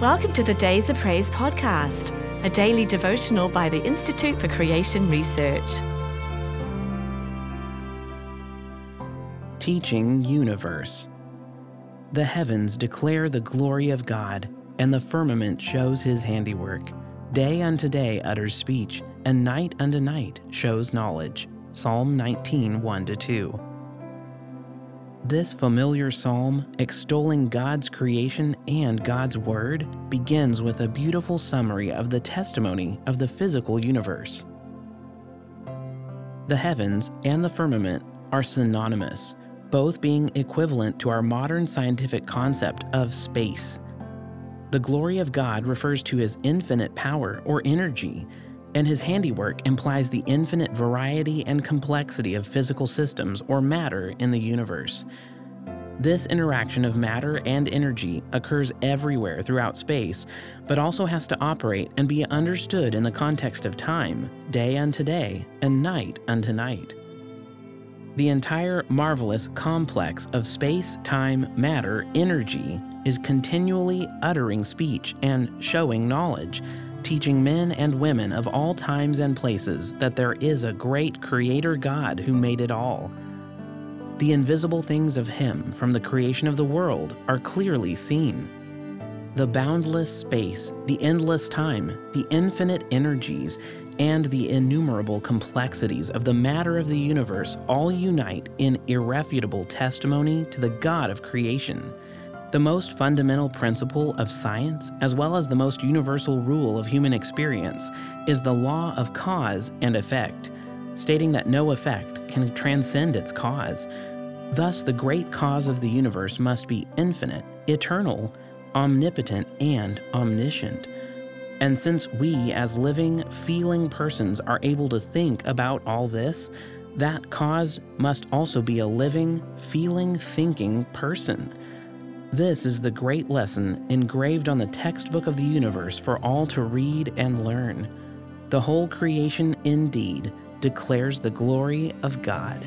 Welcome to the Days of Praise podcast, a daily devotional by the Institute for Creation Research. Teaching Universe The heavens declare the glory of God, and the firmament shows his handiwork. Day unto day utters speech, and night unto night shows knowledge. Psalm 19 1 2. This familiar psalm, extolling God's creation and God's Word, begins with a beautiful summary of the testimony of the physical universe. The heavens and the firmament are synonymous, both being equivalent to our modern scientific concept of space. The glory of God refers to his infinite power or energy and his handiwork implies the infinite variety and complexity of physical systems or matter in the universe. This interaction of matter and energy occurs everywhere throughout space, but also has to operate and be understood in the context of time, day unto day, and night unto night. The entire marvelous complex of space, time, matter, energy is continually uttering speech and showing knowledge teaching men and women of all times and places that there is a great Creator God who made it all. The invisible things of Him from the creation of the world are clearly seen. The boundless space, the endless time, the infinite energies, and the innumerable complexities of the matter of the universe all unite in irrefutable testimony to the God of creation the most fundamental principle of science, as well as the most universal rule of human experience, is the law of cause and effect, stating that no effect can transcend its cause. Thus, the great cause of the universe must be infinite, eternal, omnipotent, and omniscient. And since we, as living, feeling persons, are able to think about all this, that cause must also be a living, feeling, thinking person. This is the great lesson engraved on the textbook of the universe for all to read and learn. The whole creation indeed declares the glory of God.